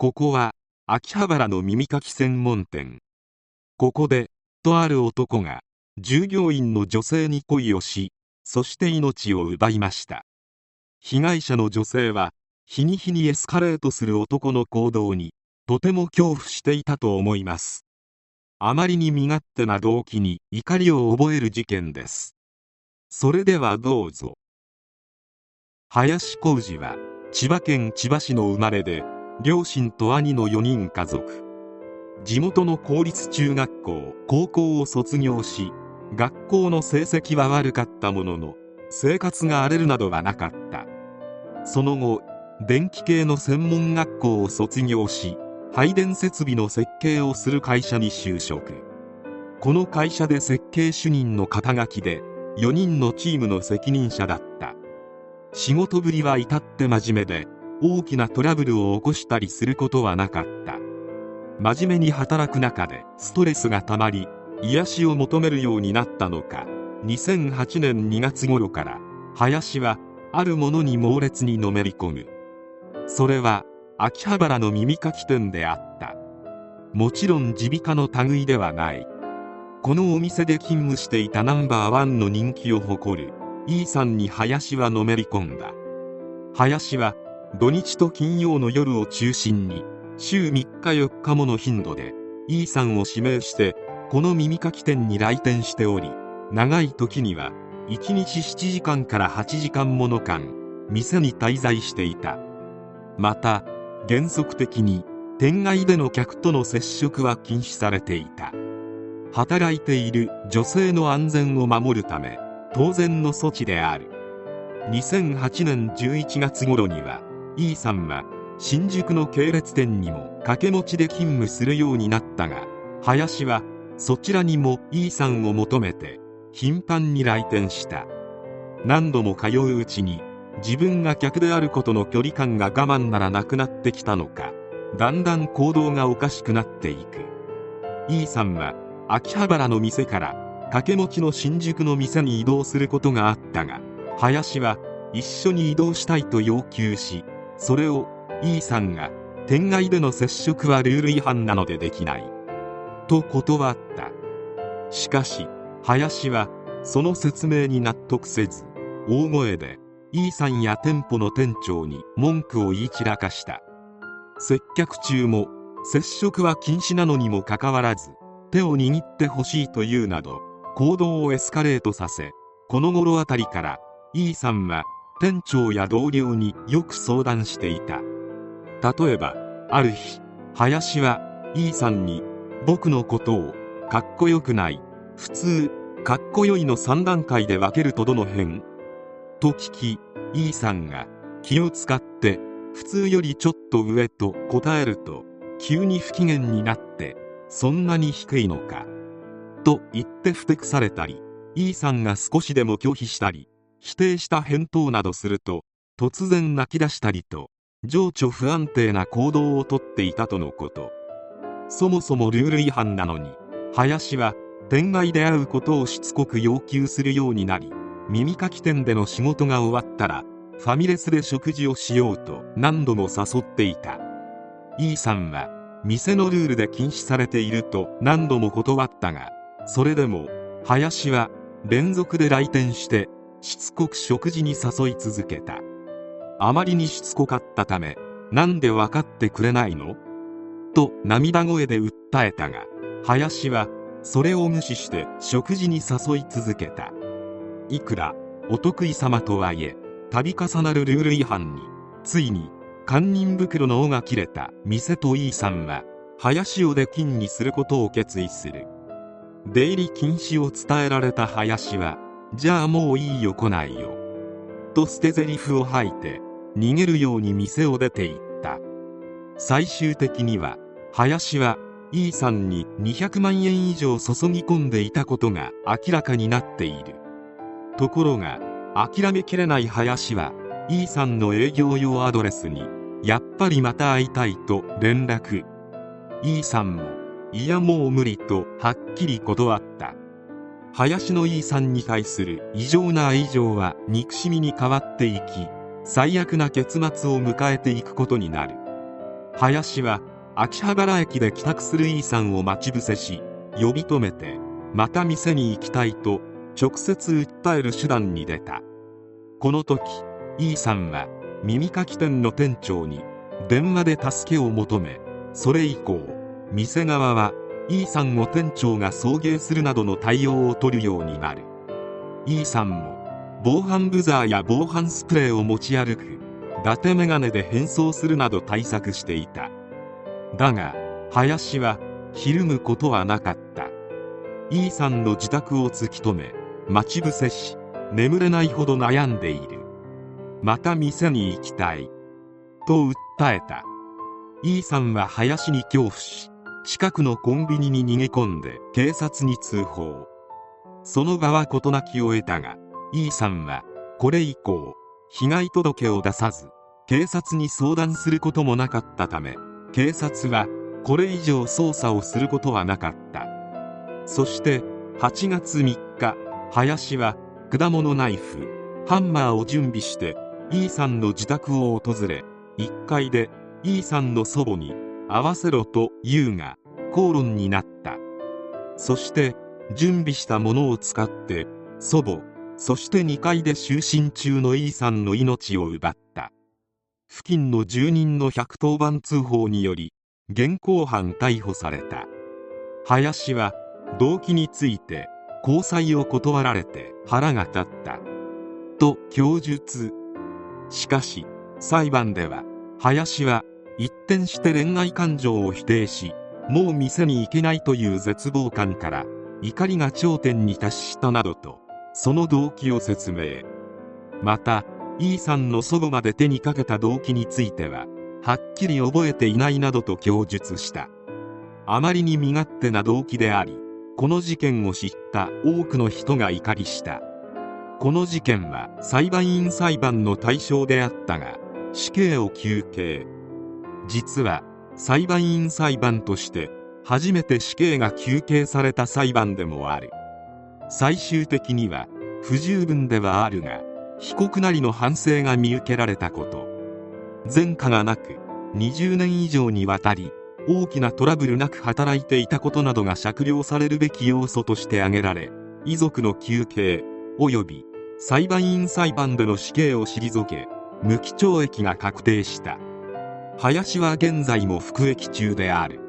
ここは秋葉原の耳かき専門店。ここでとある男が従業員の女性に恋をしそして命を奪いました。被害者の女性は日に日にエスカレートする男の行動にとても恐怖していたと思います。あまりに身勝手な動機に怒りを覚える事件です。それではどうぞ。林浩二は千葉県千葉市の生まれで両親と兄の4人家族。地元の公立中学校高校を卒業し学校の成績は悪かったものの生活が荒れるなどはなかった。その後電気系の専門学校を卒業し配電設備の設計をする会社に就職。この会社で設計主任の肩書きで4人のチームの責任者だった。仕事ぶりは至って真面目で大きなトラブルを起こしたりすることはなかった。真面目に働く中でストレスがたまり癒しを求めるようになったのか2008年2月頃から林はあるものに猛烈にのめり込む。それは秋葉原の耳かき店であった。もちろん耳鼻科の類ではない。このお店で勤務していたナンバーワンの人気を誇る E さんに林はのめり込んだ。林は土日と金曜の夜を中心に週3日4日もの頻度で E さんを指名してこの耳かき店に来店しており長い時には1日7時間から8時間もの間店に滞在していた。また原則的に店外での客との接触は禁止されていた。働いている女性の安全を守るため当然の措置である。2008年11月頃には E さんは新宿の系列店にも掛け持ちで勤務するようになったが林はそちらにも E さんを求めて頻繁に来店した。何度も通ううちに自分が客であることの距離感が我慢ならなくなってきたのかだんだん行動がおかしくなっていく。E さんは秋葉原の店から掛け持ちの新宿の店に移動することがあったが林は一緒に移動したいと要求しそれを E さんが店外での接触はルール違反なのでできない。と断った。しかし林はその説明に納得せず大声で E さんや店舗の店長に文句を言い散らかした。接客中も接触は禁止なのにもかかわらず手を握ってほしいというなど行動をエスカレートさせこの頃あたりから E さんは店長や同僚によく相談していた。例えばある日林は E さんに僕のことをかっこよくない普通かっこよいの3段階で分けるとどの辺と聞き E さんが気を使って普通よりちょっと上と答えると急に不機嫌になってそんなに低いのかと言ってふてくされたり E さんが少しでも拒否したり否定した返答などすると突然泣き出したりと情緒不安定な行動をとっていたとのこと。そもそもルール違反なのに林は店外で会うことをしつこく要求するようになり耳かき店での仕事が終わったらファミレスで食事をしようと何度も誘っていた。E さんは店のルールで禁止されていると何度も断ったがそれでも林は連続で来店してしつこく食事に誘い続けた。あまりにしつこかったためなんで分かってくれないの？と涙声で訴えたが林はそれを無視して食事に誘い続けた。いくらお得意様とはいえ度重なるルール違反についに堪忍袋の尾が切れた店と E さんは林を出禁にすることを決意する。出入り禁止を伝えられた林はじゃあもういいよ来ないよ。と捨て台詞を吐いて逃げるように店を出て行った。最終的には林は E さんに200万円以上注ぎ込んでいたことが明らかになっている。ところが諦めきれない林は E さんの営業用アドレスにやっぱりまた会いたいと連絡。E さんもいやもう無理とはっきり断った。林の E さんに対する異常な愛情は憎しみに変わっていき最悪な結末を迎えていくことになる。林は秋葉原駅で帰宅する E さんを待ち伏せし呼び止めてまた店に行きたいと直接訴える手段に出た。この時 E さんは耳かき店の店長に電話で助けを求めそれ以降店側は E さんを店長が送迎するなどの対応を取るようになる。E さんも防犯ブザーや防犯スプレーを持ち歩く伊達メガネで変装するなど対策していた。だが林はひるむことはなかった。E さんの自宅を突き止め待ち伏せし眠れないほど悩んでいる。また店に行きたい。と訴えた。E さんは林に恐怖し近くのコンビニに逃げ込んで警察に通報。その場は事なきを得たが E さんはこれ以降被害届を出さず警察に相談することもなかったため警察はこれ以上捜査をすることはなかった。そして8月3日林は果物ナイフハンマーを準備して E さんの自宅を訪れ1階で E さんの祖母に合わせろと言うが口論になった。そして準備したものを使って祖母そして2階で就寝中の E さんの命を奪った。付近の住人の110番通報により現行犯逮捕された。林は動機について交際を断られて腹が立った。と供述。しかし裁判では林は一転して恋愛感情を否定しもう店に行けないという絶望感から怒りが頂点に達したなどとその動機を説明。また E さんの祖母まで手にかけた動機についてははっきり覚えていないなどと供述した。あまりに身勝手な動機でありこの事件を知った多くの人が怒りした。この事件は裁判員裁判の対象であったが死刑を求刑。実は裁判員裁判として初めて死刑が求刑された裁判でもある。最終的には不十分ではあるが被告なりの反省が見受けられたこと。前科がなく20年以上にわたり大きなトラブルなく働いていたことなどが酌量されるべき要素として挙げられ遺族の求刑及び裁判員裁判での死刑を退け無期懲役が確定した。林は現在も服役中である。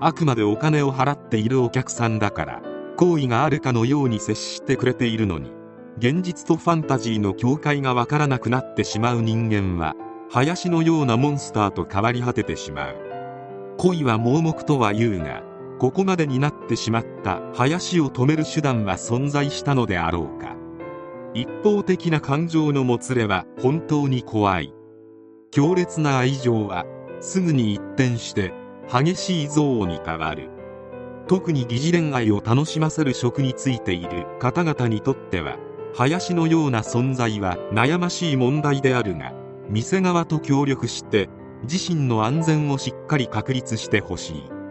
あくまでお金を払っているお客さんだから好意があるかのように接してくれているのに現実とファンタジーの境界がわからなくなってしまう人間は林のようなモンスターと変わり果ててしまう。恋は盲目とは言うがここまでになってしまった林を止める手段は存在したのであろうか。一方的な感情のもつれは本当に怖い。強烈な愛情はすぐに一転して激しい憎悪に変わる。特に疑似恋愛を楽しませる職についている方々にとっては林のような存在は悩ましい問題であるが店側と協力して自身の安全をしっかり確立してほしい。